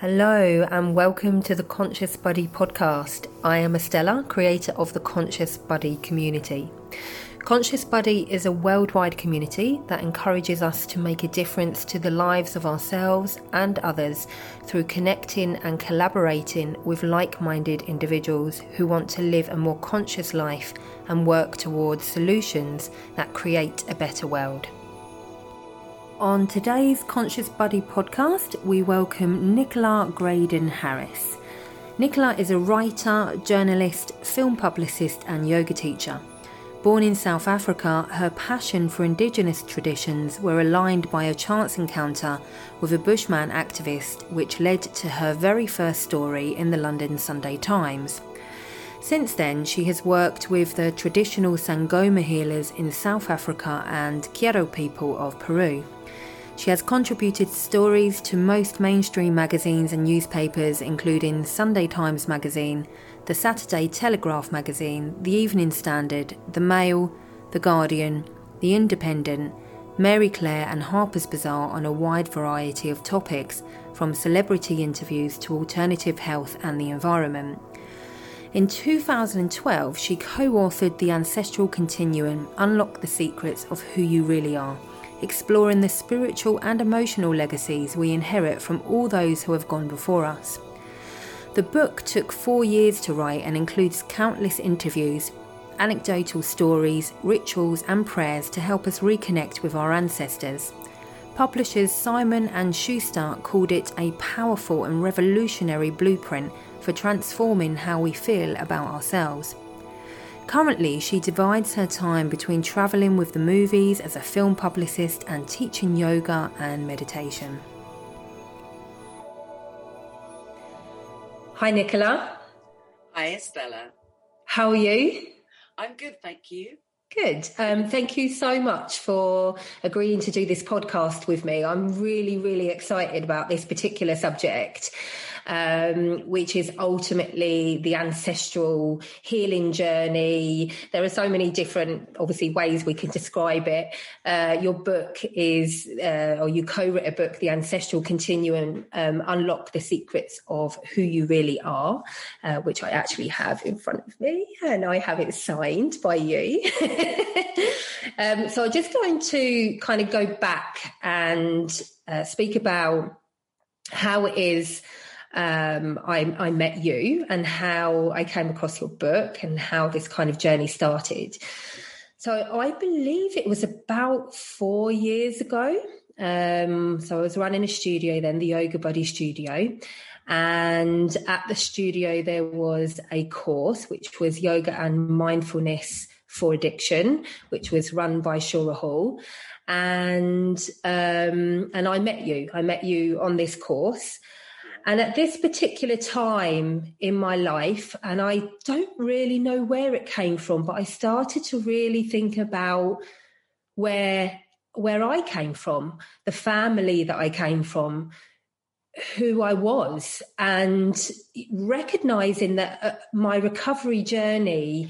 Hello, and welcome to the Conscious Body podcast. I am Estella, creator of the Conscious Body community. Conscious Body is a worldwide community that encourages us to make a difference to the lives of ourselves and others through connecting and collaborating with like minded individuals who want to live a more conscious life and work towards solutions that create a better world. On today's Conscious Body podcast, we welcome Nicola Graydon Harris. Nicola is a writer, journalist, film publicist, and yoga teacher. Born in South Africa, her passion for Indigenous traditions were aligned by a chance encounter with a Bushman activist, which led to her very first story in the London Sunday Times. Since then, she has worked with the traditional Sangoma healers in South Africa and Q'ero people of Peru. She has contributed stories to most mainstream magazines and newspapers, including Sunday Times Magazine, the Saturday Telegraph Magazine, the Evening Standard, the Mail, the Guardian, the Independent, Marie Claire, and Harper's Bazaar on a wide variety of topics, from celebrity interviews to alternative health and the environment. In 2012, she co authored The Ancestral Continuum Unlock the Secrets of Who You Really Are exploring the spiritual and emotional legacies we inherit from all those who have gone before us. The book took four years to write and includes countless interviews, anecdotal stories, rituals, and prayers to help us reconnect with our ancestors. Publishers Simon and Schuster called it a powerful and revolutionary blueprint for transforming how we feel about ourselves. Currently, she divides her time between travelling with the movies as a film publicist and teaching yoga and meditation. Hi, Nicola. Hi, Estella. How are you? I'm good, thank you. Good. Um, thank you so much for agreeing to do this podcast with me. I'm really, really excited about this particular subject um, which is ultimately the ancestral healing journey. There are so many different, obviously, ways we can describe it. Uh, your book is, uh, or you co-wrote a book, The Ancestral Continuum, um, Unlock the Secrets of Who You Really Are, uh, which I actually have in front of me, and I have it signed by you. um, so I'm just going to kind of go back and uh, speak about how it is um, I, I met you and how I came across your book and how this kind of journey started. So I believe it was about four years ago. Um, so I was running a studio then, the Yoga Body Studio. And at the studio, there was a course which was yoga and mindfulness for addiction, which was run by Shura Hall. And um, and I met you. I met you on this course. And at this particular time in my life, and I don't really know where it came from, but I started to really think about where where I came from, the family that I came from, who I was, and recognizing that uh, my recovery journey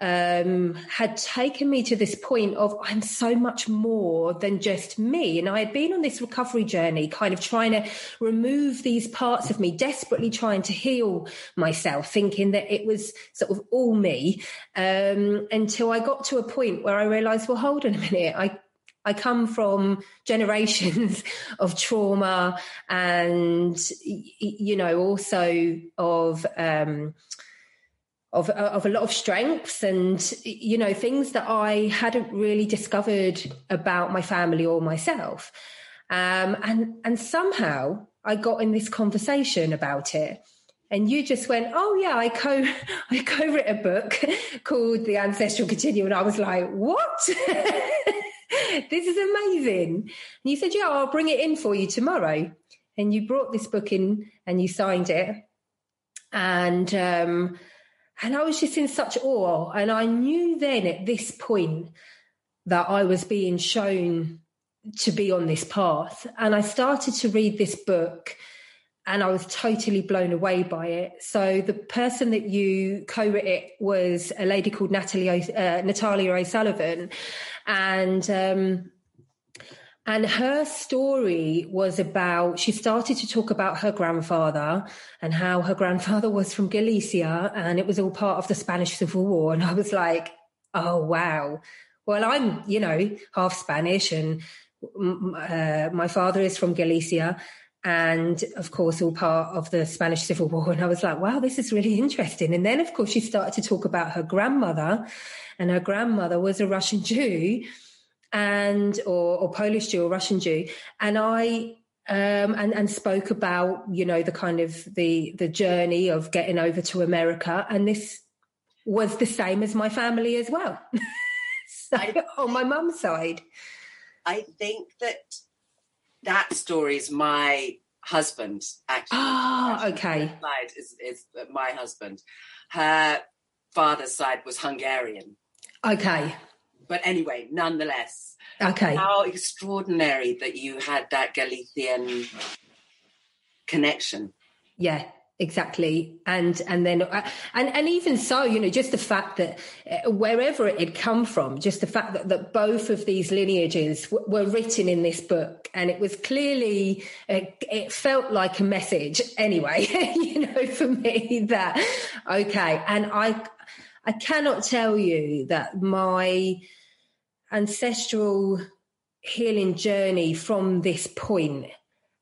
um, had taken me to this point of I'm so much more than just me. And I had been on this recovery journey, kind of trying to remove these parts of me, desperately trying to heal myself, thinking that it was sort of all me. Um, until I got to a point where I realized, well, hold on a minute. I I come from generations of trauma and, you know, also of, um, of, of a lot of strengths and you know things that I hadn't really discovered about my family or myself, um, and and somehow I got in this conversation about it, and you just went, "Oh yeah, I co I co-wrote a book called The Ancestral Continuum," and I was like, "What?" this is amazing. And you said, Yeah, I'll bring it in for you tomorrow. And you brought this book in and you signed it. And um, and I was just in such awe. And I knew then at this point that I was being shown to be on this path. And I started to read this book and I was totally blown away by it. So the person that you co-wrote it was a lady called Natalie, uh, Natalia O'Sullivan. And, um, And her story was about, she started to talk about her grandfather and how her grandfather was from Galicia and it was all part of the Spanish Civil War. And I was like, oh, wow. Well, I'm, you know, half Spanish and uh, my father is from Galicia and of course all part of the Spanish Civil War. And I was like, wow, this is really interesting. And then of course she started to talk about her grandmother and her grandmother was a Russian Jew and or, or Polish Jew or Russian Jew. And I um, and and spoke about you know the kind of the the journey of getting over to America, and this was the same as my family as well. so, I, on my mum's side, I think that that story is my husband. Actually, ah, okay. Side is, is my husband. Her father's side was Hungarian. Okay. But anyway, nonetheless, okay. How extraordinary that you had that Galician connection. Yeah, exactly and and then uh, and and even so you know just the fact that uh, wherever it had come from just the fact that, that both of these lineages w- were written in this book and it was clearly uh, it felt like a message anyway you know for me that okay and i i cannot tell you that my ancestral healing journey from this point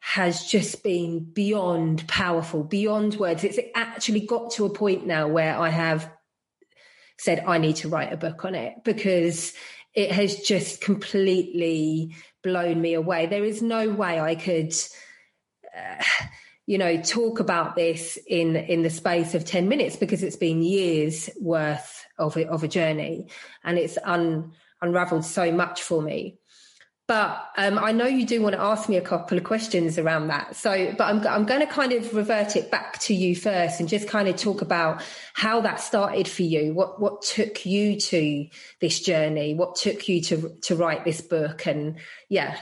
has just been beyond powerful, beyond words. It's actually got to a point now where I have said, I need to write a book on it because it has just completely blown me away. There is no way I could. Uh, you know talk about this in in the space of 10 minutes because it's been years worth of a, of a journey and it's un, unraveled so much for me but um, I know you do want to ask me a couple of questions around that. So, but I'm, I'm going to kind of revert it back to you first and just kind of talk about how that started for you. What what took you to this journey? What took you to to write this book? And yeah.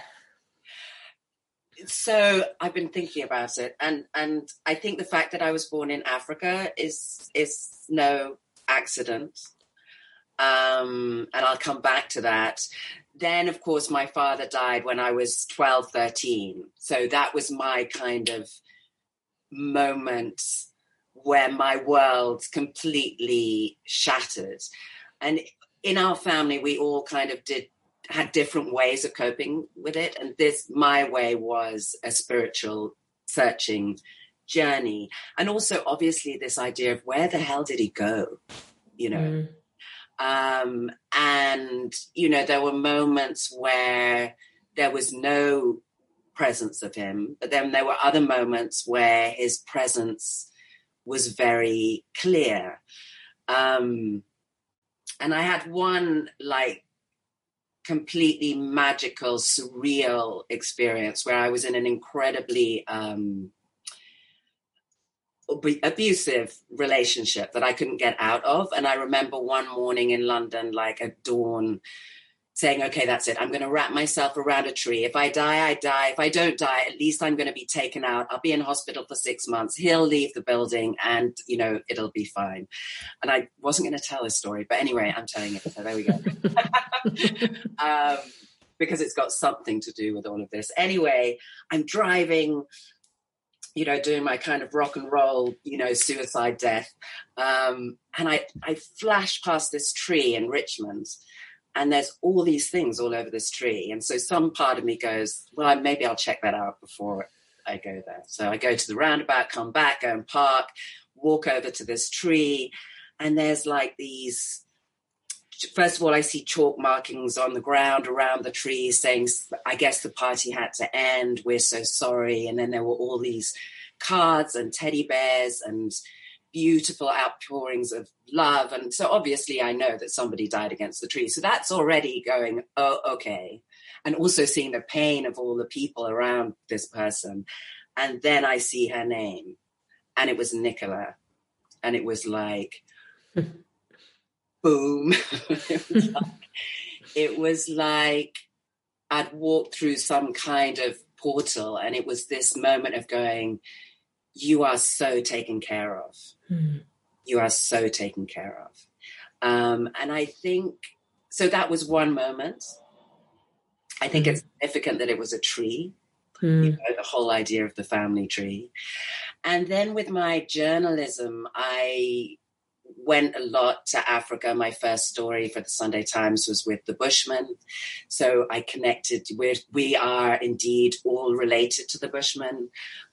So I've been thinking about it, and and I think the fact that I was born in Africa is is no accident. Um, and I'll come back to that. Then of course my father died when i was 12 13 so that was my kind of moment where my world completely shattered. And in our family we all kind of did had different ways of coping with it and this my way was a spiritual searching journey and also obviously this idea of where the hell did he go you know mm. Um, and, you know, there were moments where there was no presence of him, but then there were other moments where his presence was very clear. Um, and I had one like completely magical, surreal experience where I was in an incredibly um, abusive relationship that I couldn't get out of. And I remember one morning in London, like at dawn, saying, okay, that's it. I'm going to wrap myself around a tree. If I die, I die. If I don't die, at least I'm going to be taken out. I'll be in hospital for six months. He'll leave the building and, you know, it'll be fine. And I wasn't going to tell his story, but anyway, I'm telling it. So there we go. um, because it's got something to do with all of this. Anyway, I'm driving you know, doing my kind of rock and roll, you know, suicide death. Um, and I, I flash past this tree in Richmond and there's all these things all over this tree. And so some part of me goes, well, maybe I'll check that out before I go there. So I go to the roundabout, come back, go and park, walk over to this tree. And there's like these, first of all, I see chalk markings on the ground around the tree saying, I guess the party had to end. We're so sorry. And then there were all these cards and teddy bears and beautiful outpourings of love. And so obviously I know that somebody died against the tree. So that's already going, oh, okay. And also seeing the pain of all the people around this person. And then I see her name and it was Nicola. And it was like, boom. it, was like, it was like I'd walked through some kind of portal, and it was this moment of going, You are so taken care of. Mm. You are so taken care of. Um, and I think so that was one moment. I think mm. it's significant that it was a tree, mm. you know, the whole idea of the family tree. And then with my journalism, I went a lot to Africa. My first story for the Sunday Times was with the Bushmen. So I connected with, we are indeed all related to the Bushmen.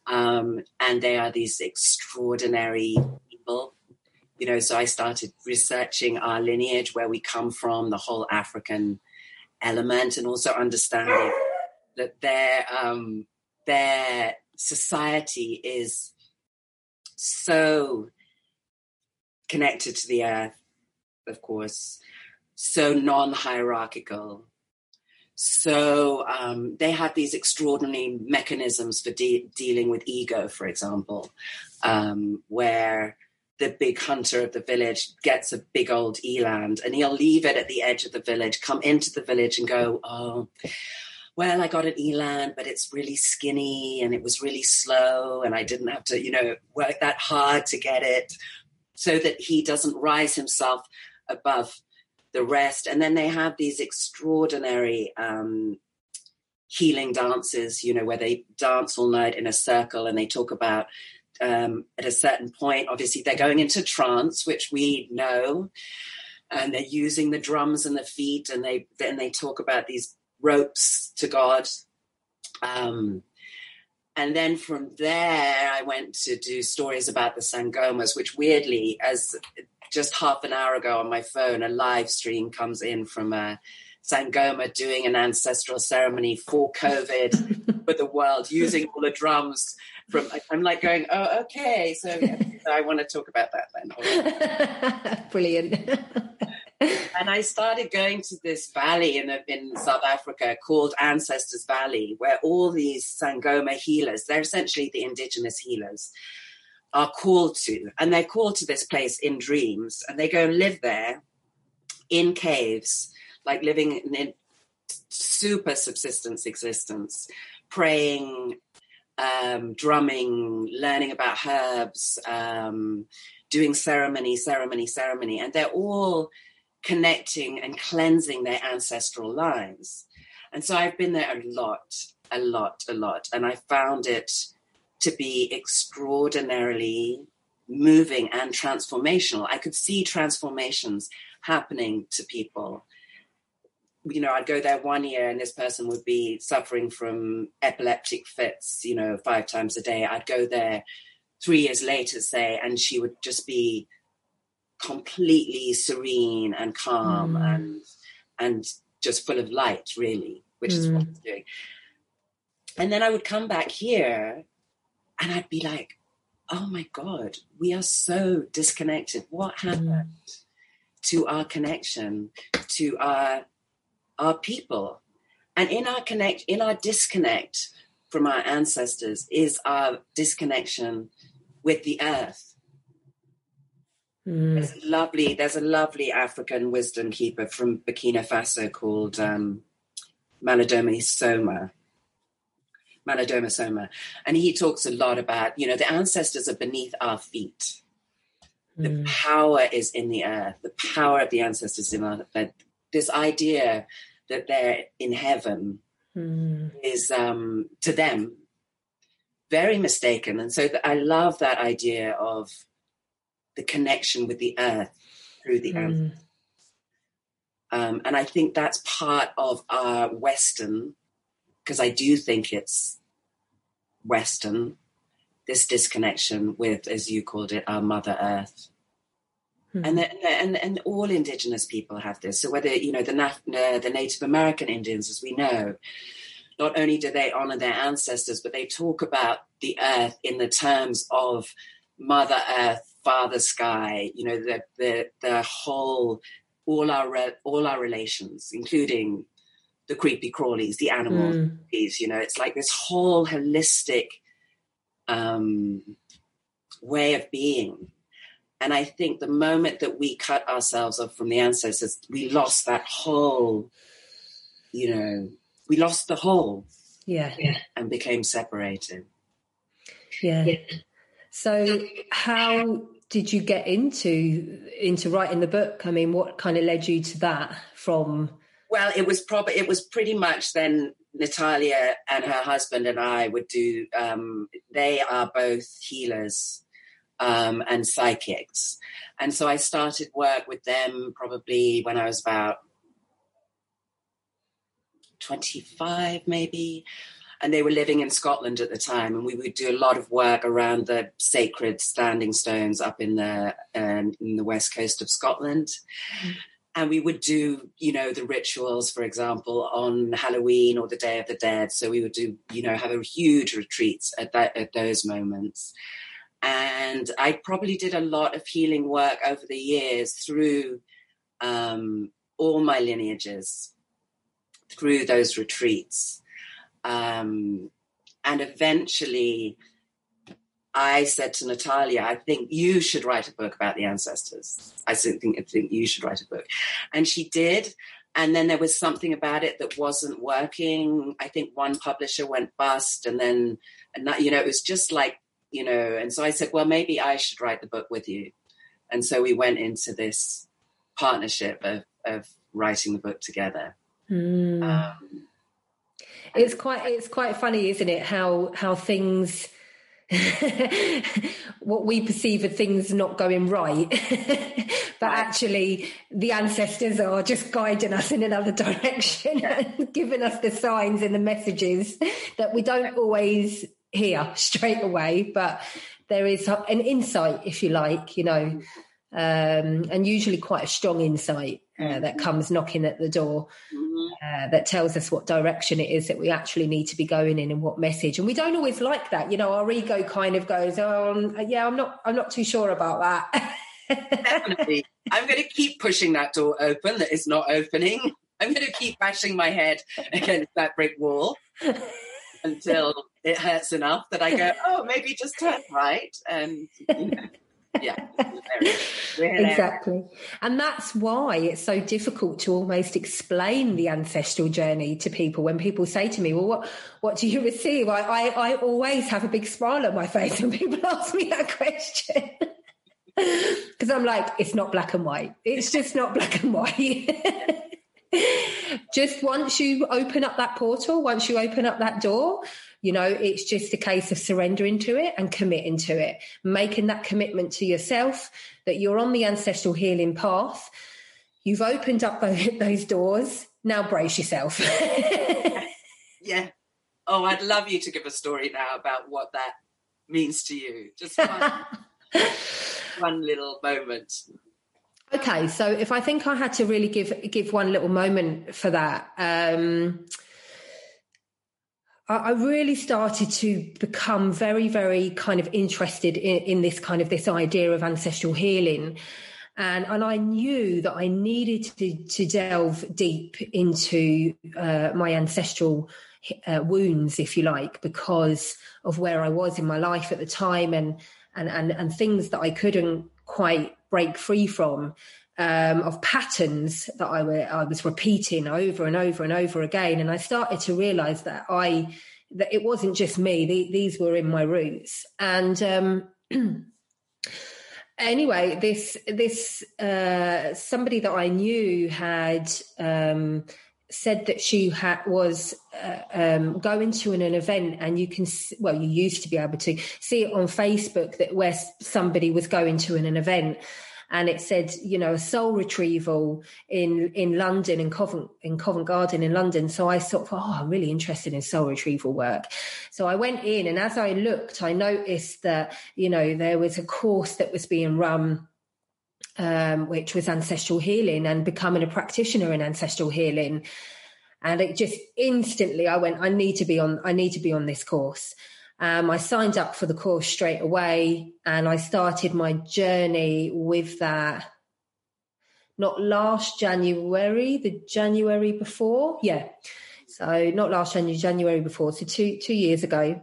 Um, and they are these extraordinary people. You know, so I started researching our lineage, where we come from, the whole African element, and also understanding that their um, their society is so connected to the earth, of course, so non hierarchical. So um, they have these extraordinary mechanisms for de- dealing with ego, for example, um, where the big hunter of the village gets a big old eland and he'll leave it at the edge of the village, come into the village and go, Oh, well, I got an eland, but it's really skinny and it was really slow and I didn't have to, you know, work that hard to get it so that he doesn't rise himself above the rest. And then they have these extraordinary um, healing dances, you know, where they dance all night in a circle and they talk about um, at a certain point, obviously they're going into trance, which we know, and they're using the drums and the feet, and they then they talk about these ropes to God. Um, and then from there, I went to do stories about the Sangomas, which weirdly, as just half an hour ago on my phone, a live stream comes in from a Sangoma doing an ancestral ceremony for COVID for the world, using all the drums from. I'm like going, oh, okay, so I want to talk about that then. Brilliant and I started going to this valley in, in South Africa called Ancestors Valley, where all these Sangoma healers, they're essentially the indigenous healers, are called to. And they're called to this place in dreams, and they go and live there in caves, like living in, in super subsistence existence, praying, um, drumming, learning about herbs, um, doing ceremony, ceremony, ceremony. And they're all connecting and cleansing their ancestral lines. And so I've been there a lot, a lot, a lot. And I found it to be extraordinarily moving and transformational. I could see transformations happening to people. You know, I'd go there one year and this person would be suffering from epileptic fits, you know, five times a day. I'd go there three years later, say, and she would just be completely serene and calm mm. and and just full of light, really, which mm. is what mm. I'm doing. And then I would come back here and I'd be like, oh my God, we are so disconnected. What mm. happened mm. to our connection, to our our people? And in our connect, in our disconnect from our ancestors is our disconnection with the earth Mm. There's lovely. There's a lovely African wisdom keeper from Burkina Faso called um, Somé. Malidoma Somé, and he talks a lot about you know the ancestors are beneath our feet. The mm. power is in the earth. The power of the ancestors in our. This idea that they're in heaven mm. is um, to them very mistaken, and so I love that idea of the connection with the earth through the mm. Um, and I think that's part of our Western, because I do think it's Western, this disconnection with, as you called it, our Mother Earth. Mm. And, the, and and all Indigenous people have this. So whether you know the the Native American Indians, as we know, not only do they honor their ancestors, but they talk about the earth in the terms of Mother Earth, Father Sky, you know, the the the whole all our re, all our relations, including the creepy crawlies, the animals, mm. you know, it's like this whole holistic um, way of being. And I think the moment that we cut ourselves off from the ancestors, we lost that whole, you know, we lost the whole. Yeah. yeah And became separated. Yeah. yeah. So how did you get into into writing the book? I mean, what kind of led you to that from Well, it was probably it was pretty much then Natalia and her husband and I would do. Um, they are both healers um, and psychics, and so I started work with them probably when I was about twenty five, maybe. And they were living in Scotland at the time, and we would do a lot of work around the sacred standing stones up in the um, in the west coast of Scotland. Mm-hmm and we would do you know the rituals for example on halloween or the day of the dead so we would do you know have a huge retreats at that at those moments and i probably did a lot of healing work over the years through um, all my lineages through those retreats um, and eventually I said to Natalia, I think you should write a book about the ancestors. I think, I think you should write a book. And she did. And then there was something about it that wasn't working. I think one publisher went bust and then, and that, you know, it was just like, you know, and so I said, well, maybe I should write the book with you. And so we went into this partnership of, of writing the book together. Mm. Um, it's quite, it's quite funny, isn't it? How, how things, what we perceive of things not going right. but actually, the ancestors are just guiding us in another direction and giving us the signs and the messages that we don't always hear straight away. But there is an insight, if you like, you know, um, and usually quite a strong insight uh, that comes knocking at the door uh, that tells us what direction it is that we actually need to be going in and what message. And we don't always like that. You know, our ego kind of goes, "Oh, um, yeah, I'm not, I'm not too sure about that." Definitely, I'm going to keep pushing that door open that is not opening. I'm going to keep bashing my head against that brick wall until it hurts enough that I go, "Oh, maybe just turn right." And you know yeah exactly. And that's why it's so difficult to almost explain the ancestral journey to people when people say to me well what what do you receive? I i, I always have a big smile on my face when people ask me that question. Because i'm like it's not black and white. It's just not black and white just once you open up that portal once you open up that door you know, it's just a case of surrendering to it and committing to it, making that commitment to yourself that you're on the ancestral healing path. You've opened up those doors. Now brace yourself. yeah. Oh, I'd love you to give a story now about what that means to you. Just one, one little moment. Okay, so if I think I had to really give give one little moment for that, um, I really started to become very, very kind of interested in, in this kind of this idea of ancestral healing. And, and I knew that I needed to, to delve deep into uh, my ancestral uh, wounds, if you like, because of where I was in my life at the time and, and, and, and things that I couldn't quite break free from. Um, of patterns that I, were, I was repeating over and over and over again. And I started to realize that I, that it wasn't just me, the, these were in my roots. And, um, anyway, this, this, uh, somebody that I knew had, um, said that she had was uh, um, going to an, an, event and you can well you used to be able to see it on facebook that where somebody was going to an, an event and it said, you know, a soul retrieval in in London in Covent in Covent Garden in London. So I thought, oh, I'm really interested in soul retrieval work. So I went in, and as I looked, I noticed that you know there was a course that was being run. Um, which was ancestral healing and becoming a practitioner in ancestral healing and it just instantly i went i need to be on i need to be on this course um, I signed up for the course straight away and I started my journey with that. Not last January, the January before. Yeah. So not last January, January before. So two, two years ago.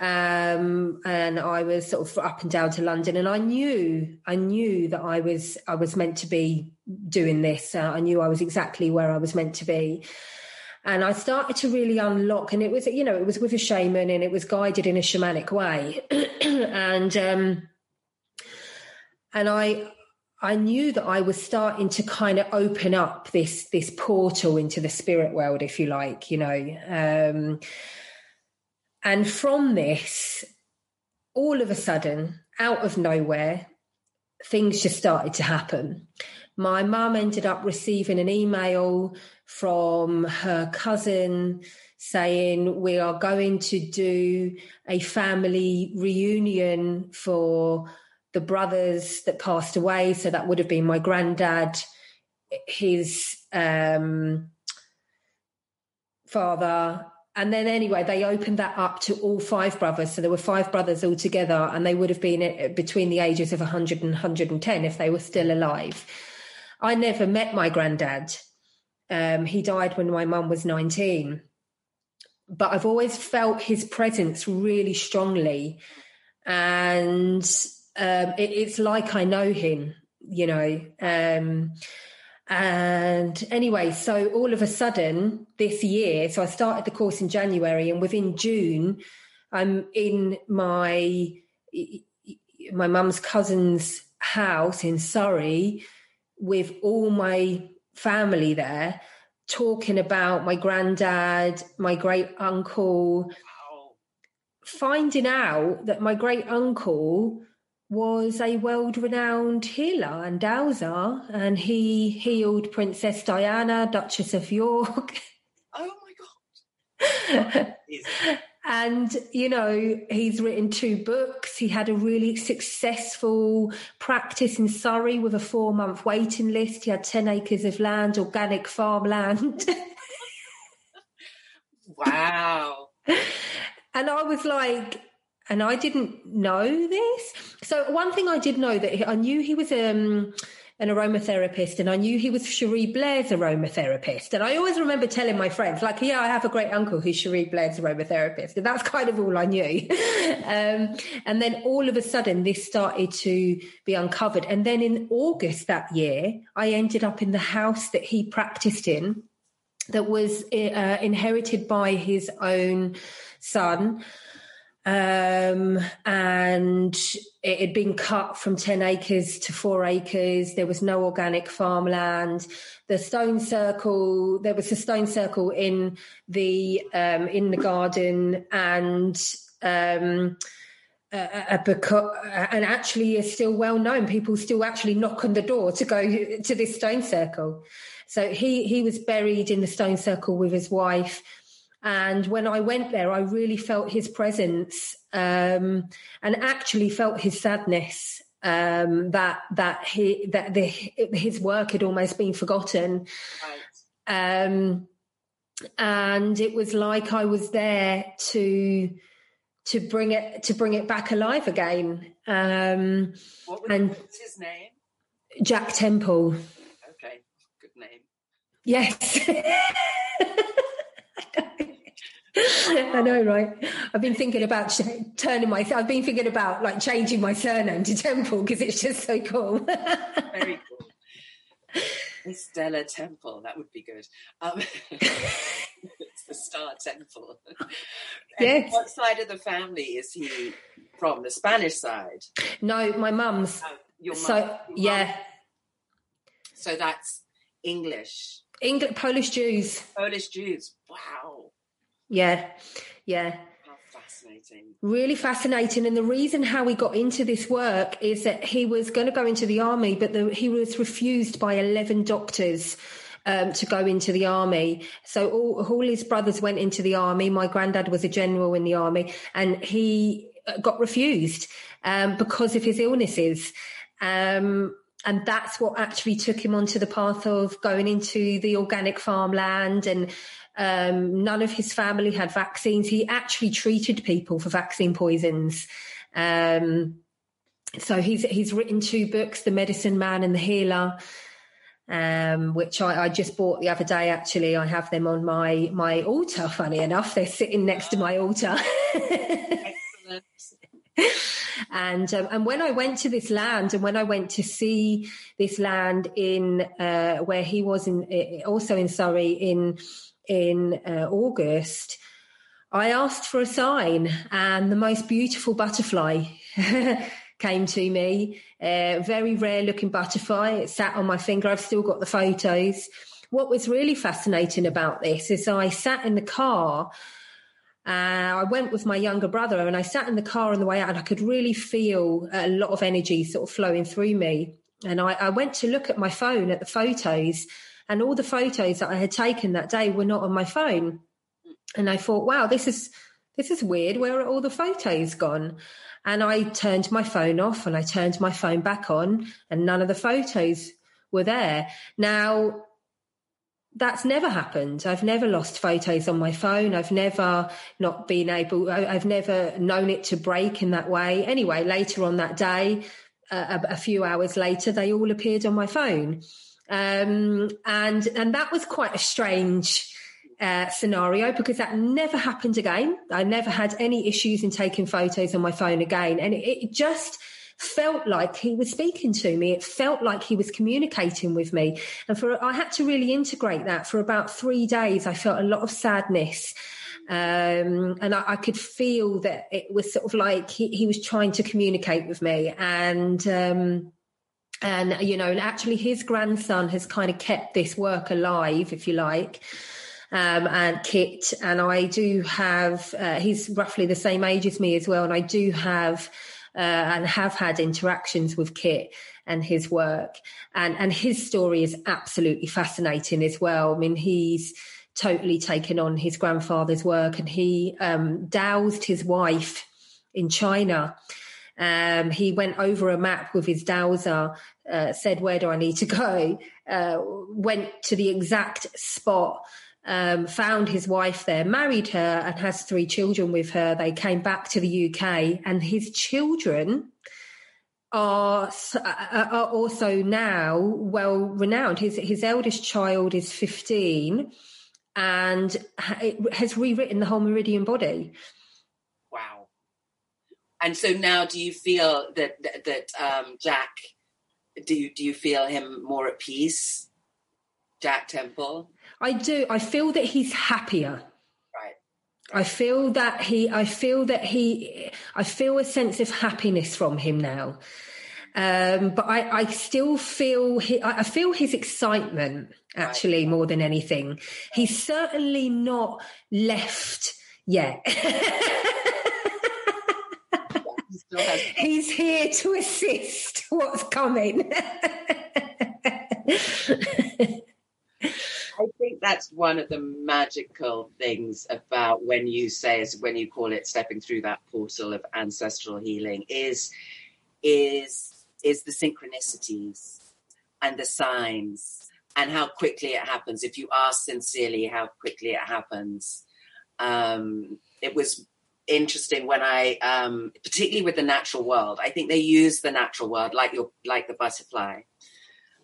Um, and I was sort of up and down to London and I knew, I knew that I was, I was meant to be doing this. Uh, I knew I was exactly where I was meant to be and I started to really unlock. And it was, you know, it was with a shaman, and it was guided in a shamanic way, and um, and I I knew that I was starting to kind of open up this this portal into the spirit world, if you like, you know. Um, and from this, all of a sudden, out of nowhere, things just started to happen. My mum ended up receiving an email from her cousin saying, We are going to do a family reunion for the brothers that passed away. So that would have been my granddad, his um, father. And then, anyway, they opened that up to all five brothers. So there were five brothers all together, and they would have been uh, between the ages of 100 and 110 if they were still alive. I never met my granddad. Um, he died when my mum was 19. But I've always felt his presence really strongly. And um, it, it's like I know him, you know. Um, and anyway, so all of a sudden this year, so I started the course in January, and within June, I'm in my my mum's cousin's house in Surrey with all my family there, talking about my granddad, my great uncle, finding out that my great uncle was a world renowned healer and dowser, and he healed Princess Diana, Duchess of York. Oh my God. and, you know, he's written two books. He had a really successful practice in Surrey with a four month waiting list. He had 10 acres of land, organic farmland. wow. And I was like, and I didn't know this. So one thing I did know that I knew he was um, an aromatherapist, and I knew he was Cherie Blair's aromatherapist. And I always remember telling my friends, like, "Yeah, I have a great uncle who's Cherie Blair's aromatherapist," and that's kind of all I knew. um, and then all of a sudden, this started to be uncovered. And then in August that year, I ended up in the house that he practiced in, that was uh, inherited by his own son um, and it had been cut from 10 acres to four acres. There was no organic farmland. The stone circle, there was a stone circle in the, um, in the garden and, um, and actually is still well known. People still actually knock on the door to go to this stone circle. So he, he was buried in the stone circle with his wife and when I went there, I really felt his presence um, and actually felt his sadness. Um, that that he that the, his work had almost been forgotten, right. um, and it was like I was there to to bring it to bring it back alive again. Um, what was, and his name? Jack Temple. Okay, good name. Yes. I know, right? I've been thinking about turning my. I've been thinking about like changing my surname to Temple because it's just so cool. Very cool. Stella Temple, that would be good. Um, it's the Star Temple. yes. What side of the family is he from? The Spanish side? No, my mum's. Oh, your mum. So yeah. So that's English. English, Polish Jews. Polish Jews. Wow. Yeah, yeah. fascinating. Really fascinating. And the reason how he got into this work is that he was going to go into the army, but the, he was refused by 11 doctors. Um, to go into the army. So all, all his brothers went into the army. My granddad was a general in the army and he uh, got refused um, because of his illnesses. Um, and that's what actually took him onto the path of going into the organic farmland and um, none of his family had vaccines. He actually treated people for vaccine poisons. Um, so he's he's written two books, The Medicine Man and The Healer, um, which I, I, just bought the other day. Actually, I have them on my my altar. Funny enough, they're sitting next to my altar. And um, and when I went to this land, and when I went to see this land in uh, where he was in, also in Surrey in in uh, August, I asked for a sign, and the most beautiful butterfly came to me. A uh, very rare looking butterfly. It sat on my finger. I've still got the photos. What was really fascinating about this is I sat in the car. Uh, I went with my younger brother and I sat in the car on the way out and I could really feel a lot of energy sort of flowing through me. And I, I went to look at my phone at the photos and all the photos that I had taken that day were not on my phone. And I thought, wow, this is this is weird. Where are all the photos gone? And I turned my phone off and I turned my phone back on, and none of the photos were there. Now, that's never happened. I've never lost photos on my phone. I've never not been able, I've never known it to break in that way. Anyway, later on that day, uh, a, a, few hours later, they all appeared on my phone. Um, and, and that was quite a strange, uh, scenario because that never happened again. I never had any issues in taking photos on my phone again. And it, it just felt like he was speaking to me. It felt like he was communicating with me. And for, I had to really integrate that for about three days. I felt a lot of sadness. Um, and I, I, could feel that it was sort of like he, he was trying to communicate with me. And, um, and you know, and actually his grandson has kind of kept this work alive, if you like um, and Kit. And I do have, uh, he's roughly the same age as me as well. And I do have, uh, and have had interactions with Kit and his work. And, and his story is absolutely fascinating as well. I mean, he's totally taken on his grandfather's work and he um, dowsed his wife in China. Um, he went over a map with his dowser, uh, said, Where do I need to go? Uh, went to the exact spot um, found his wife there, married her, and has three children with her. They came back to the UK, and his children are are also now well renowned. His his eldest child is fifteen, and has rewritten the whole Meridian body. And so now, do you feel that that, that um, Jack? Do you do you feel him more at peace, Jack Temple? I do. I feel that he's happier. Right. I feel that he, I feel that he, I feel a sense of happiness from him now. Um, but I, I still feel, he, I feel his excitement actually right. more than anything. He's certainly not left yet. He's here to assist what's coming. I think that's one of the magical things about when you say, when you call it stepping through that portal of ancestral healing, is is is the synchronicities and the signs and how quickly it happens. If you ask sincerely, how quickly it happens. Um, it was interesting when I, um, particularly with the natural world. I think they use the natural world like your like the butterfly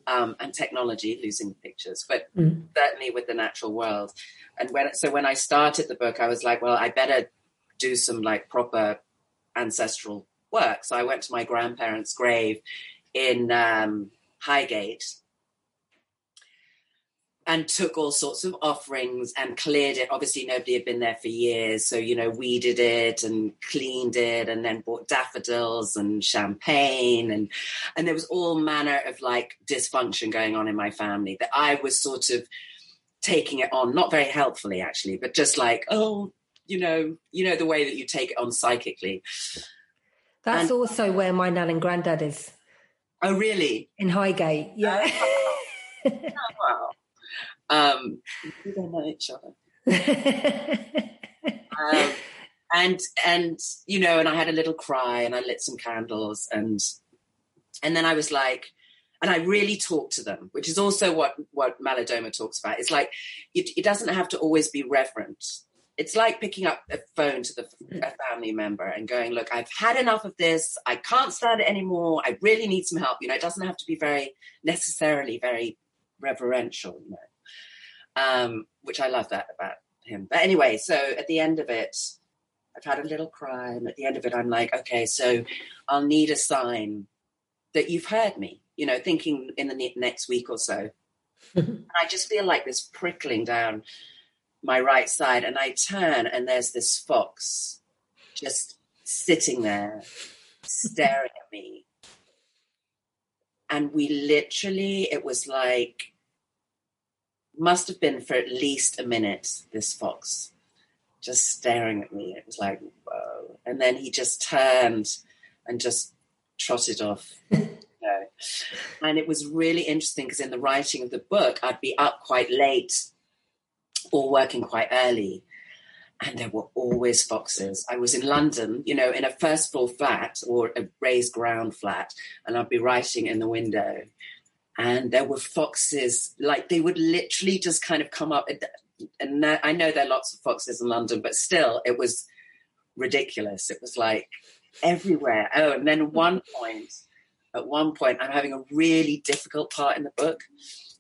um, and technology, losing pictures, but mm. certainly with the natural world. And when so when I started the book, I was like, well, I better do some like proper ancestral work. So I went to my grandparents' grave in um, Highgate and took all sorts of offerings and cleared it. Obviously, nobody had been there for years. So, you know, weeded it and cleaned it and then bought daffodils and champagne. And, and there was all manner of like dysfunction going on in my family that I was sort of taking it on, not very helpfully actually, but just like, oh, you know, you know, the way that you take it on psychically. That's and, also where my nan and granddad is. Oh, really? In Highgate, yeah. oh. Um, we don't know each other. um, and and you know, and I had a little cry, and I lit some candles, and and then I was like, and I really talked to them, which is also what what Malidoma talks about. It's like it, it doesn't have to always be reverent. It's like picking up a phone to the a family member and going, "Look, I've had enough of this. I can't stand it anymore. I really need some help." You know, it doesn't have to be very necessarily very reverential. You know, um, which I love that about him. But anyway, so at the end of it, I've had a little cry, and at the end of it, I'm like, okay, so I'll need a sign that you've heard me. You know, thinking in the next week or so. and I just feel like this prickling down my right side, and I turn, and there's this fox just sitting there, staring at me. And we literally, it was like, must have been for at least a minute, this fox just staring at me. It was like, whoa. And then he just turned and just trotted off. And it was really interesting because in the writing of the book, I'd be up quite late or working quite early. And there were always foxes. I was in London, you know, in a first floor flat or a raised ground flat, and I'd be writing in the window. And there were foxes, like they would literally just kind of come up. And I know there are lots of foxes in London, but still, it was ridiculous. It was like everywhere. Oh, and then one point, at one point, I'm having a really difficult part in the book.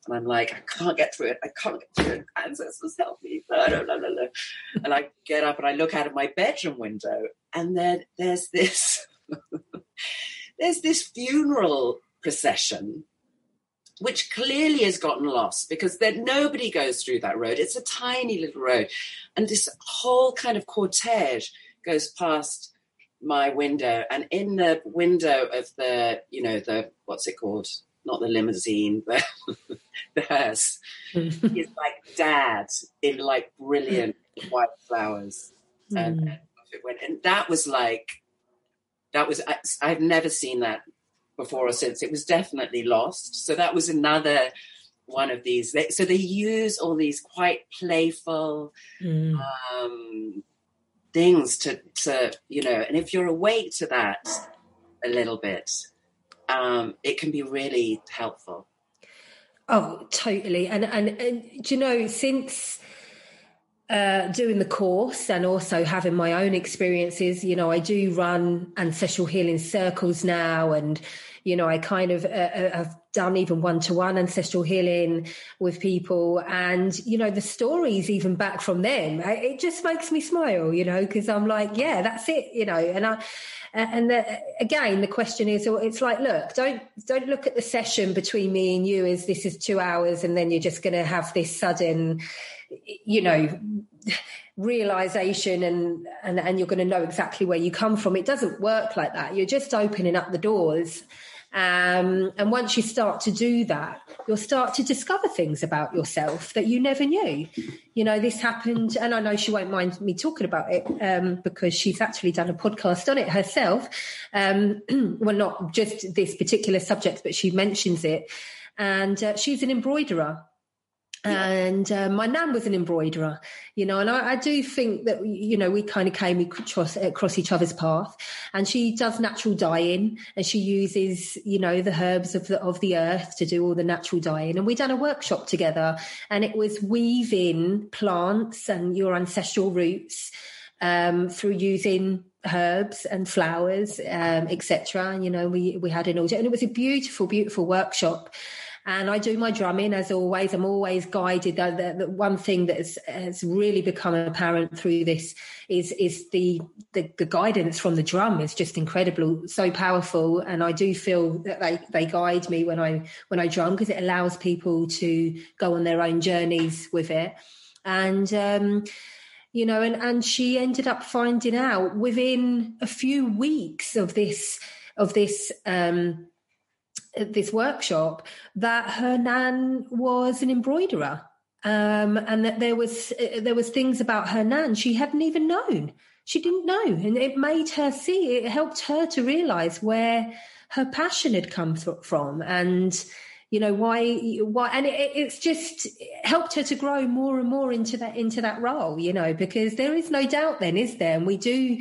And I'm like, I can't get through it. I can't get through it. Ancestors help me. And I get up and I look out of my bedroom window, and then there's this there's this funeral procession which clearly has gotten lost because then nobody goes through that road. It's a tiny little road. And this whole kind of cortege goes past my window. And in the window of the, you know, the, what's it called? Not the limousine, but the hearse is like dad in like brilliant white flowers. Mm. And, and, and that was like, that was, I, I've never seen that before or since. It was definitely lost. So that was another one of these. So they use all these quite playful mm. um, things to, to, you know, and if you're awake to that a little bit, um, it can be really helpful. Oh, totally. And, and, and do you know, since uh, doing the course and also having my own experiences, you know, I do run ancestral healing circles now and, you know, I kind of uh, uh have done even one to one ancestral healing with people. And, you know, the stories even back from them, it just makes me smile, you know, because I'm like, yeah, that's it, you know, and I, and the, again the question is it's like look don't don't look at the session between me and you as this is two hours and then you're just going to have this sudden you know realization and, and and you're going to know exactly where you come from. It doesn't work like that. You're just opening up the doors um, and once you start to do that, you'll start to discover things about yourself that you never knew. You know, this happened, and I know she won't mind me talking about it um, because she's actually done a podcast on it herself. Um, well, not just this particular subject, but she mentions it. And uh, she's an embroiderer and uh, my nan was an embroiderer you know and I, I, do think that you know we kind of came across, across each other's path. And she does natural dyeing and she uses you know the herbs of the of the earth to do all the natural dyeing. And we done a workshop together and it was weaving plants and your ancestral roots um, through using herbs and flowers um, etc you know we we had an order and it was a beautiful beautiful workshop and I do my drumming as always. I'm always guided. The, the, the one thing that has, has, really become apparent through this is is the, the, the guidance from the drum is just incredible, so powerful. And I do feel that they they guide me when I when I drum because it allows people to go on their own journeys with it. And um, you know, and and she ended up finding out within a few weeks of this of this um, this workshop that her nan was an embroiderer um, and that there was uh, there was things about her nan she hadn't even known. She didn't know and it made her see it helped her to realize where her passion had come th- from and you know why why and it, it's just helped her to grow more and more into that into that role you know because there is no doubt then is there? And we do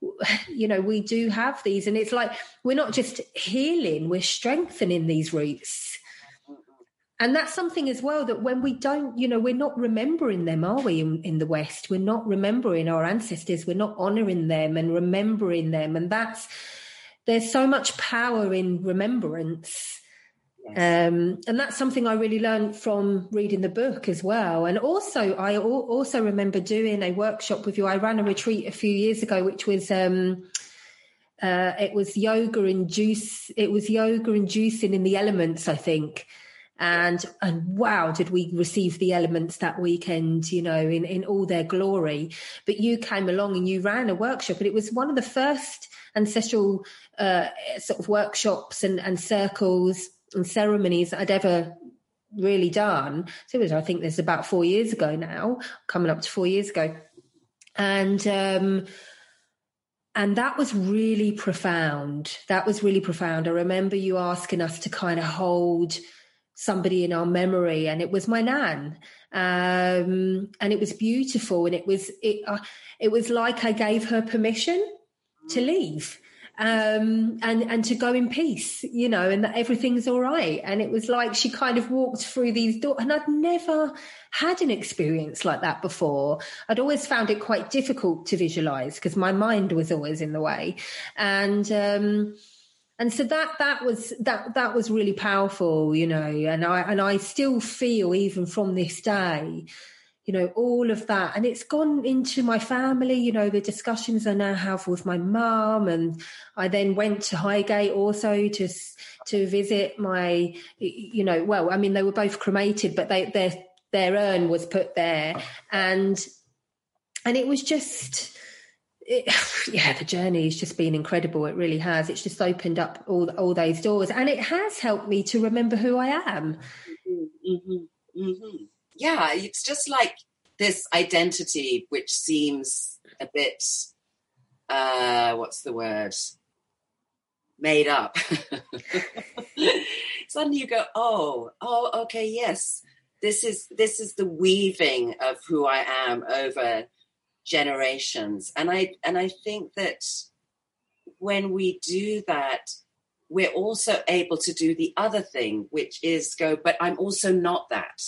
you know we do have these and it's like we're not just healing we're strengthening these roots. Mm-hmm. And that's something as well that when we don't you know we're not remembering them are we in, in the west? We're not remembering our ancestors we're not honoring them and remembering them and that's there's so much power in remembrance um, and that's something I really learned from reading the book as well. And also, I also remember doing a workshop with you. I ran a retreat a few years ago, which was um, uh, it was yoga and juice. It was yoga and juicing in the elements, I think. and and wow did we receive the elements that weekend you know in in all their glory but you came along and you ran a workshop and it was one of the first ancestral uh, sort of workshops and and circles and ceremonies that I'd ever really done. So it was I think this is about 4 years ago now coming up to 4 years ago. And um and that was really profound. That was really profound. I remember you asking us to kind of hold somebody in our memory and it was my nan. Um, and it was beautiful and it was it uh, it was like i gave her permission to leave um, and and to go in peace you know and that everything's all right. And it was like she kind of walked through these doors and i'd never had an experience like that before. I'd always found it quite difficult to visualize because my mind was always in the way. And um, and so that that was that that was really powerful you know and i and i still feel even from this day you know all of that and it's gone into my family you know the discussions i now have with my mum and i then went to highgate also to to visit my you know well i mean they were both cremated but they their their urn was put there and and it was just it, yeah, the journey has just been incredible. It really has. It's just opened up all all those doors, and it has helped me to remember who I am. Mm-hmm, mm-hmm, mm-hmm. Yeah, it's just like this identity, which seems a bit, uh, what's the word? Made up. Suddenly you go, oh, oh, okay, yes, this is this is the weaving of who I am over generations and i and i think that when we do that we're also able to do the other thing which is go but i'm also not that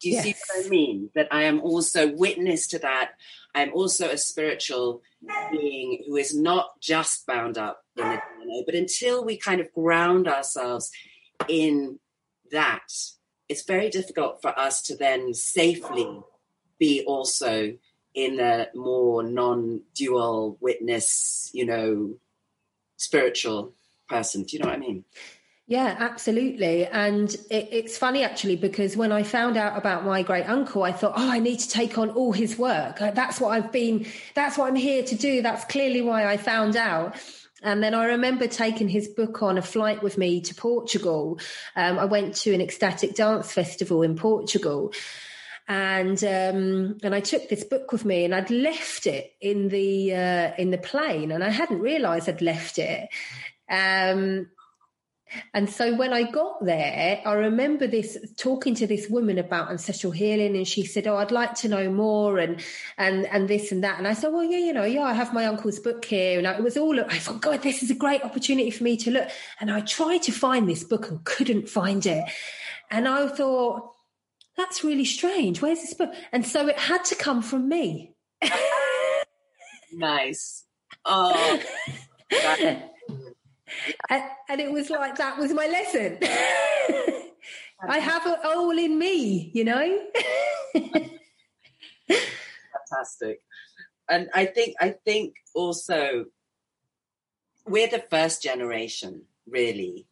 do you yes. see what i mean that i am also witness to that i'm also a spiritual being who is not just bound up in the DNA, but until we kind of ground ourselves in that it's very difficult for us to then safely be also in a more non-dual witness, you know, spiritual person. Do you know what I mean? Yeah, absolutely. And it, it's funny actually because when I found out about my great uncle, I thought, oh, I need to take on all his work. That's what I've been, that's what I'm here to do. That's clearly why I found out. And then I remember taking his book on a flight with me to Portugal. Um, I went to an ecstatic dance festival in Portugal and um, and I took this book with me, and I'd left it in the uh, in the plane, and I hadn't realised I'd left it. Um, and so when I got there, I remember this talking to this woman about ancestral healing, and she said, "Oh, I'd like to know more," and and and this and that. And I said, "Well, yeah, you know, yeah, I have my uncle's book here," and I, it was all. I thought, God, this is a great opportunity for me to look. And I tried to find this book and couldn't find it. And I thought, that's really strange. Where's this book? And so it had to come from me. nice. Oh. and, and, it was like that was my lesson. I have it all in me, you know. Fantastic. And I think I think also we're the first generation really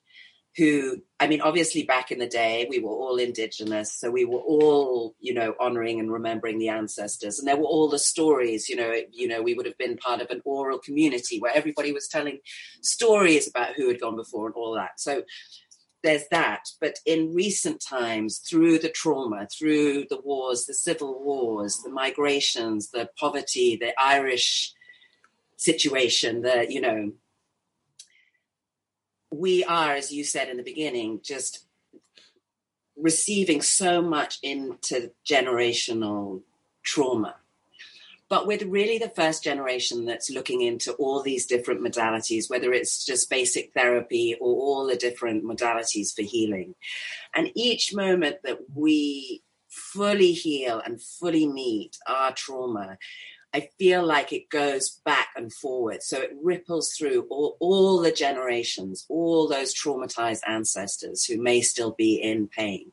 who i mean obviously back in the day we were all indigenous so we were all you know honoring and remembering the ancestors. And there were all the stories you know you know we would have been part of an oral community where everybody was telling stories about who had gone before and all that. So there's that. But in recent times through the trauma through the wars the civil wars the migrations the poverty the irish situation the you know we are, as you said in the beginning, just receiving so much intergenerational trauma. But we're really the first generation that's looking into all these different modalities, whether it's just basic therapy or all the different modalities for healing. And each moment that we fully heal and fully meet our trauma I feel like it goes back and forward. So it ripples through all, all the generations, all those traumatized ancestors who may still be in pain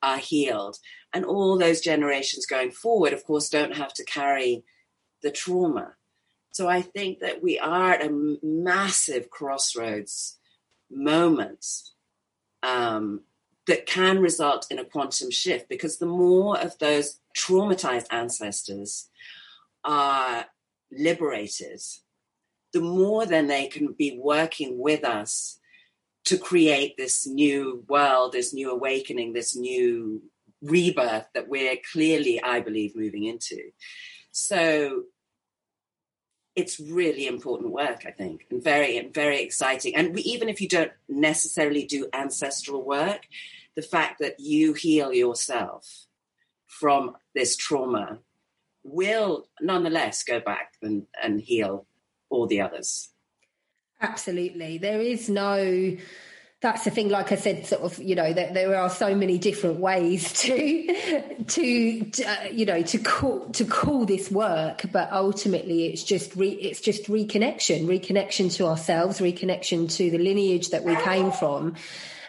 are healed. And all those generations going forward, of course, don't have to carry the trauma. So I think that we are at a massive crossroads moment um, that can result in a quantum shift because the more of those traumatized ancestors are liberated, the more then they can be working with us to create this new world, this new awakening, this new rebirth that we're clearly, I believe, moving into. So it's really important work, I think, and very, very exciting. And we, even if you don't necessarily do ancestral work, the fact that you heal yourself from this trauma will nonetheless go back and, and heal all the others. Absolutely. There is no that's the thing like i said sort of you know that there are so many different ways to to, to uh, you know to call to call this work but ultimately it's just re, it's just reconnection reconnection to ourselves reconnection to the lineage that we came from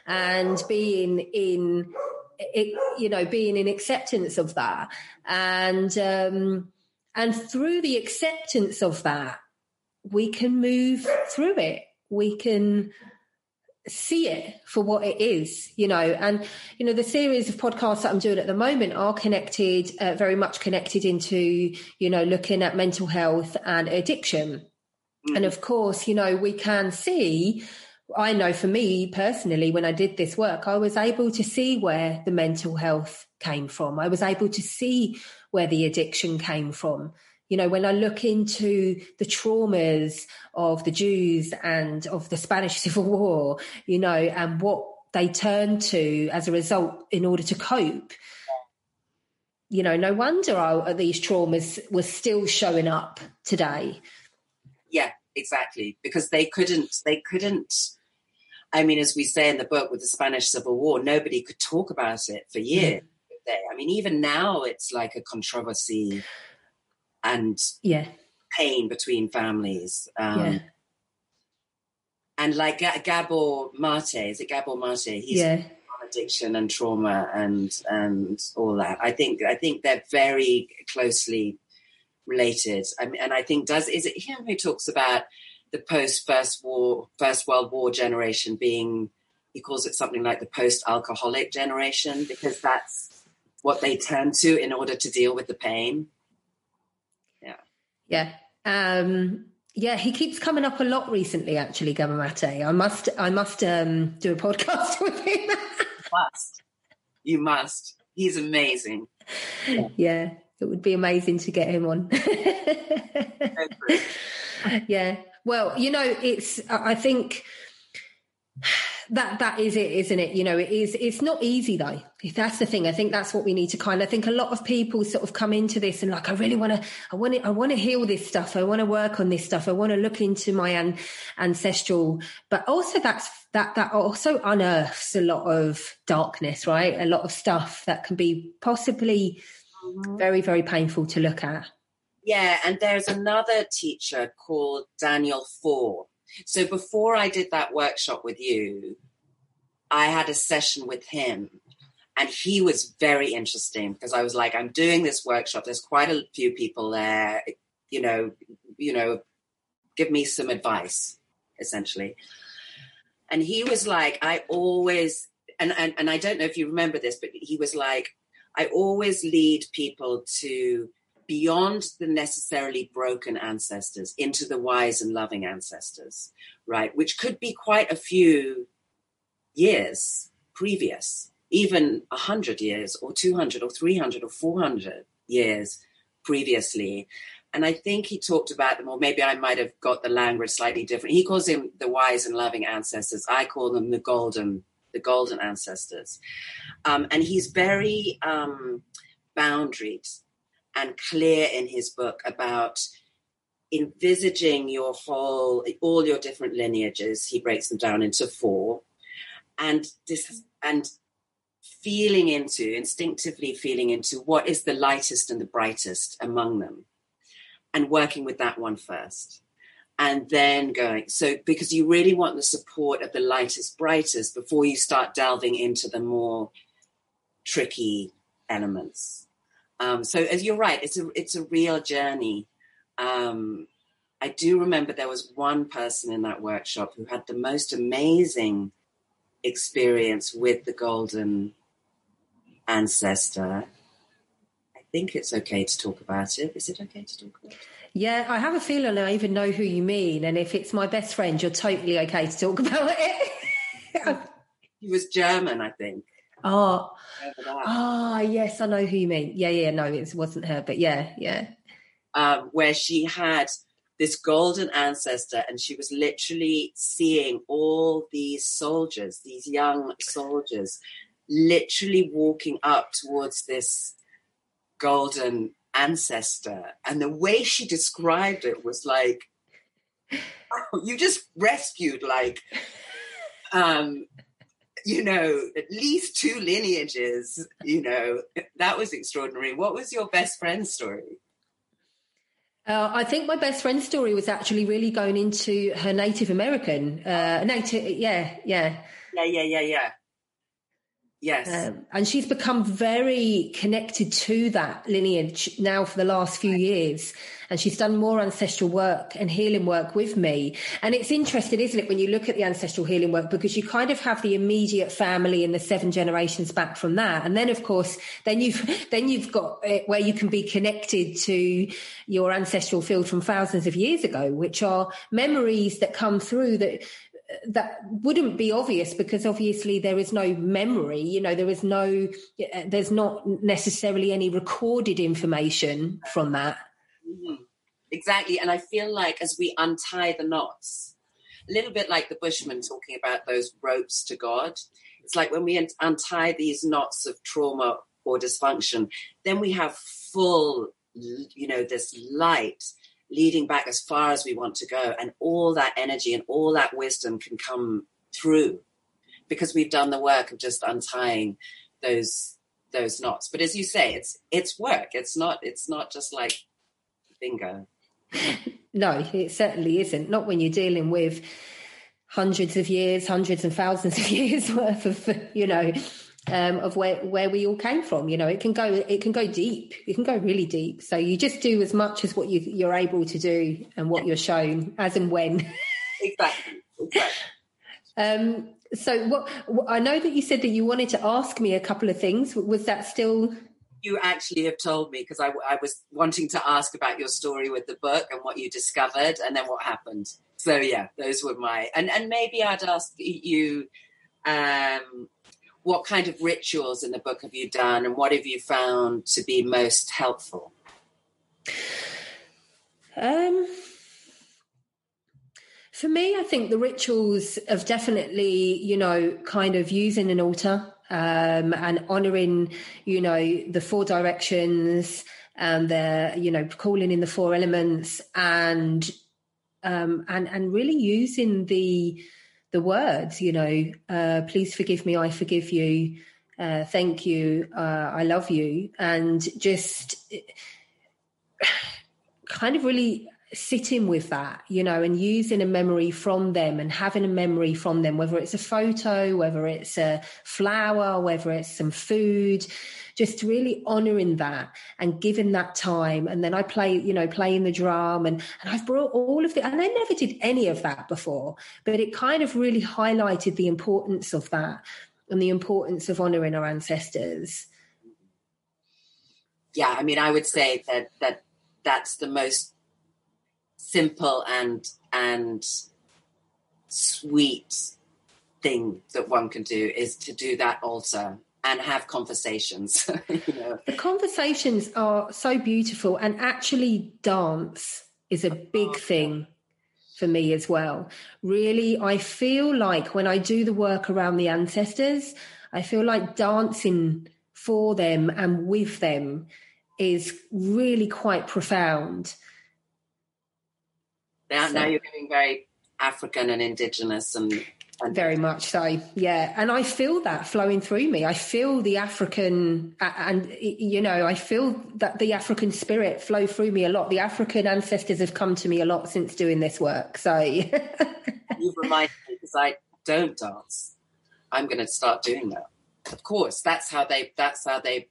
and being in it, you know being in acceptance of that and um and through the acceptance of that we can move through it we can see it for what it is, you know. And, you know, the series of podcasts that I'm doing at the moment are connected, uh, very much connected into, you know, looking at mental health and addiction. Mm. And of course, you know, we can see, I know for me personally, when I did this work, I was able to see where the mental health came from. I was able to see where the addiction came from. You know, when I look into the traumas of the Jews and of the Spanish Civil War, you know, and what they turned to as a result in order to cope, you know, no wonder our, these traumas were still showing up today. Yeah, exactly. Because they couldn't, they couldn't. I mean, as we say in the book with the Spanish Civil War, nobody could talk about it for years. Mm. I mean, even now it's like a controversy and yeah pain between families um, yeah. and like G- Gabor Mate is it Gabor Mate he's yeah. addiction and trauma and and all that I think I think they're very closely related I mean, and I think does is it him who talks about the post first war first world war generation being he calls it something like the post alcoholic generation because that's what they turn to in order to deal with the pain yeah. Yeah. Um, yeah, he keeps coming up a lot recently. Actually, Gabor Mate. I must, I must um, do a podcast with him. you must. You must. He's amazing. Yeah, it would be amazing to get him on. yeah. Well, you know, it's. I think that that is it isn't it? You know it is it's not easy though. That's the thing i think that's what we need to kind of I think a lot of people sort of come into this and like i really want to i want to i want to heal this stuff. I want to work on this stuff. I want to look into my an, ancestral. But also that's that that also unearths a lot of darkness right? A lot of stuff that can be possibly mm-hmm. very very painful to look at yeah and there's another teacher called daniel Foor. so before I did that workshop with you, I had a session with him and he was very interesting because I was like, I'm doing this workshop. There's quite a few people there, you know, you know, give me some advice, essentially. And he was like, I always and, and and I don't know if you remember this, but he was like, I always lead people to beyond the necessarily broken ancestors into the wise and loving ancestors, right? Which could be quite a few years previous, even 100 years or 200 or 300 or 400 years previously. And I think he talked about them, or maybe I might have got the language slightly different. He calls them the wise and loving ancestors. I call them the golden, the golden ancestors. Um, and he's very um, boundaried and clear in his book about envisaging your whole all your different lineages he breaks them down into four and this and feeling into instinctively feeling into what is the lightest and the brightest among them and working with that one first and then going so because you really want the support of the lightest brightest before you start delving into the more tricky elements um, so as you're right, it's a it's a real journey. Um, I do remember there was one person in that workshop who had the most amazing experience with the golden ancestor. I think it's okay to talk about it. Is it okay to talk about it? Yeah, I have a feeling I even know who you mean. And if it's my best friend, you're totally okay to talk about it. he was German, I think. Oh, ah, oh, yes, I know who you mean. Yeah, yeah, no, it wasn't her, but yeah, yeah. Um, where she had this golden ancestor, and she was literally seeing all these soldiers, these young soldiers, literally walking up towards this golden ancestor. And the way she described it was like, oh, you just rescued like um you know, at least two lineages, you know, that was extraordinary. What was your best friend's story? Uh, I think my best friend's story was actually really going into her Native American, uh, native, yeah, yeah, yeah, yeah, yeah, yeah. Yes. Um, and she's become very connected to that lineage now for the last few years. And she's done more ancestral work and healing work with me. And it's interesting, isn't it, when you look at the ancestral healing work, because you kind of have the immediate family and the seven generations back from that. And then, of course, then you've, then you've got it where you can be connected to your ancestral field from thousands of years ago, which are memories that come through that that wouldn't be obvious because obviously there is no memory you know there is no eh, there's not necessarily any recorded information from that mm-hmm. exactly and i feel like as we untie the knots a little bit like the bushman talking about those ropes to god it's like when we untie these knots of trauma or dysfunction then we have full you know this light leading back as far as we want to go. And all that energy and all that wisdom can come through because we've done the work of just untying those those knots. But as you say, it's it's work. It's not it's not just like bingo. No, it certainly isn't. Not when you're dealing with hundreds of years, hundreds and thousands of years worth of, you know, um, of where where we all came from. You know, it can go it can go deep. It can go really deep. So you just do as much as what you, you're able to do and what you're shown as and when. exactly. Exactly. Um, so what, what I know that you said that you wanted to ask me a couple of things. Was that still? You actually have told me because I, I was wanting to ask about your story with the book and what you discovered and then what happened. So yeah, those were my and and maybe I'd ask you um, what kind of rituals in the book have you done and what have you found to be most helpful? Um, for me, I think the rituals of definitely, you know, kind of using an altar um, and honoring, you know, the four directions and the, you know, calling in the four elements and um, and and really using the the words, you know, uh, please forgive me, I forgive you, uh, thank you, uh, I love you, and just kind of really sitting with that, you know, and using a memory from them and having a memory from them, whether it's a photo, whether it's a flower, whether it's some food, just really honoring that and giving that time. And then I play, you know, playing the drum and, and I've brought all of the, and I never did any of that before, but it kind of really highlighted the importance of that and the importance of honoring our ancestors. Yeah. I mean, I would say that, that that's the most simple and, and sweet thing that one can do is to do that also and have conversations. you know? The conversations are so beautiful, and actually, dance is a big oh, thing for me as well. Really, I feel like when I do the work around the ancestors, I feel like dancing for them and with them is really quite profound. Now, so. now you're getting very African and indigenous and very much so, yeah. And I feel that flowing through me. I feel the African, and you know, I feel that the African spirit flow through me a lot. The African ancestors have come to me a lot since doing this work. So you've reminded me because I don't dance. I'm going to start doing that. Of course, that's how they. That's how they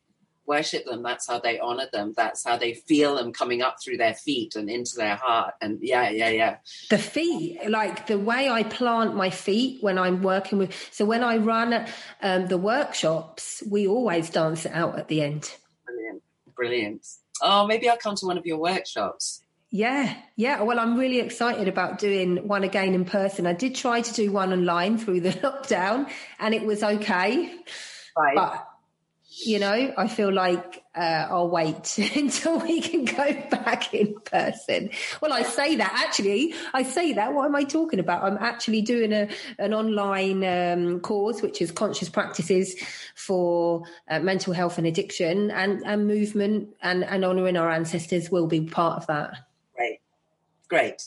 worship them. That's how they honor them. That's how they feel them coming up through their feet and into their heart. And yeah, yeah, yeah. The feet, like the way I plant my feet when I'm working with. So when I run um, the workshops, we always dance it out at the end. Brilliant, brilliant. Oh, maybe I'll come to one of your workshops. Yeah, yeah. Well, I'm really excited about doing one again in person. I did try to do one online through the lockdown, and it was okay. Right. But you know, I feel like uh, I'll wait until we can go back in person. Well, I say that actually, I say that. What am I talking about? I'm actually doing a an online um, course, which is conscious practices for uh, mental health and addiction, and and movement, and and honouring our ancestors will be part of that. Great, great.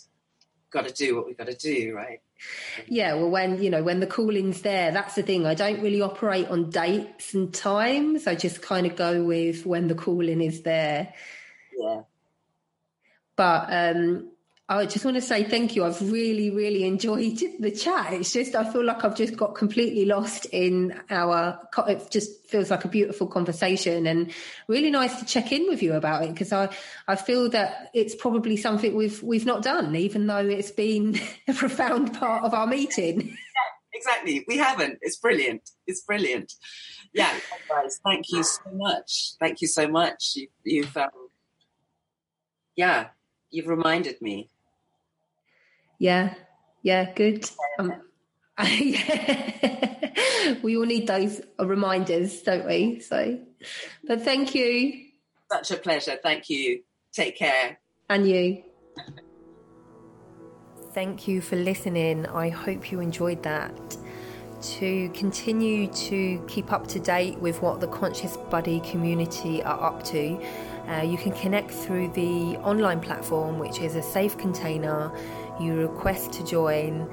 Got to do what we got to do, right? Yeah, well, when you know when the calling's there, that's the thing. I don't really operate on dates and times. I just kind of go with when the calling is there. Yeah. But um, I just want to say thank you. I've really, really enjoyed the chat. It's just, I feel like I've just got completely lost in our, it just feels like a beautiful conversation and really nice to check in with you about it because I, I feel that it's probably something we've, we've not done, even though it's been a profound part of our meeting. Exactly. We haven't. It's brilliant. It's brilliant. Yeah, guys, thank you so much. Thank you so much. You, you've, um, yeah, you've reminded me yeah, yeah, good. Um, yeah. we all need those reminders, don't we? So, but thank you. Such a pleasure. Thank you. Take care. And you. Thank you for listening. I hope you enjoyed that. To continue to keep up to date with what the Conscious Body community are up to, uh, you can connect through the online platform, which is a safe container you request to join,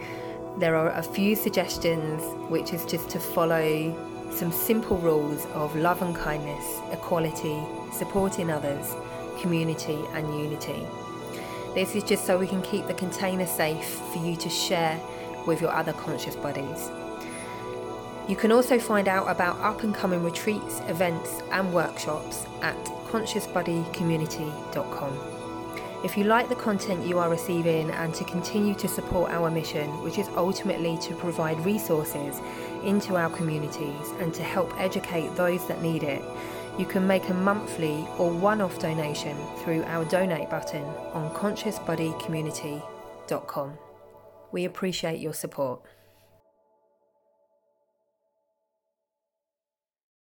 there are a few suggestions, which is just to follow some simple rules of love and kindness, equality, supporting others, community, and unity. This is just so we can keep the container safe for you to share with your other conscious bodies. You can also find out about up and coming retreats, events, and workshops at consciousbodycommunity.com. If you like the content you are receiving and to continue to support our mission, which is ultimately to provide resources into our communities and to help educate those that need it, you can make a monthly or one off donation through our donate button on consciousbodycommunity.com. We appreciate your support.